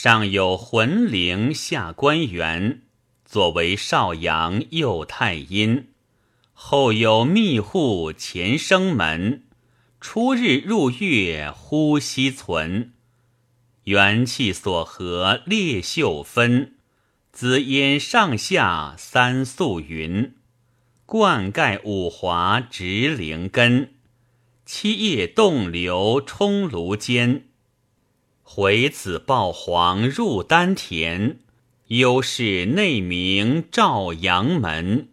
上有魂灵下官员，左为少阳，右太阴。后有密户前生门，初日入月呼吸存。元气所合列秀分，紫烟上下三素云。灌溉五华直灵根，七叶动流冲炉间。回子抱黄入丹田，幽室内明照阳门。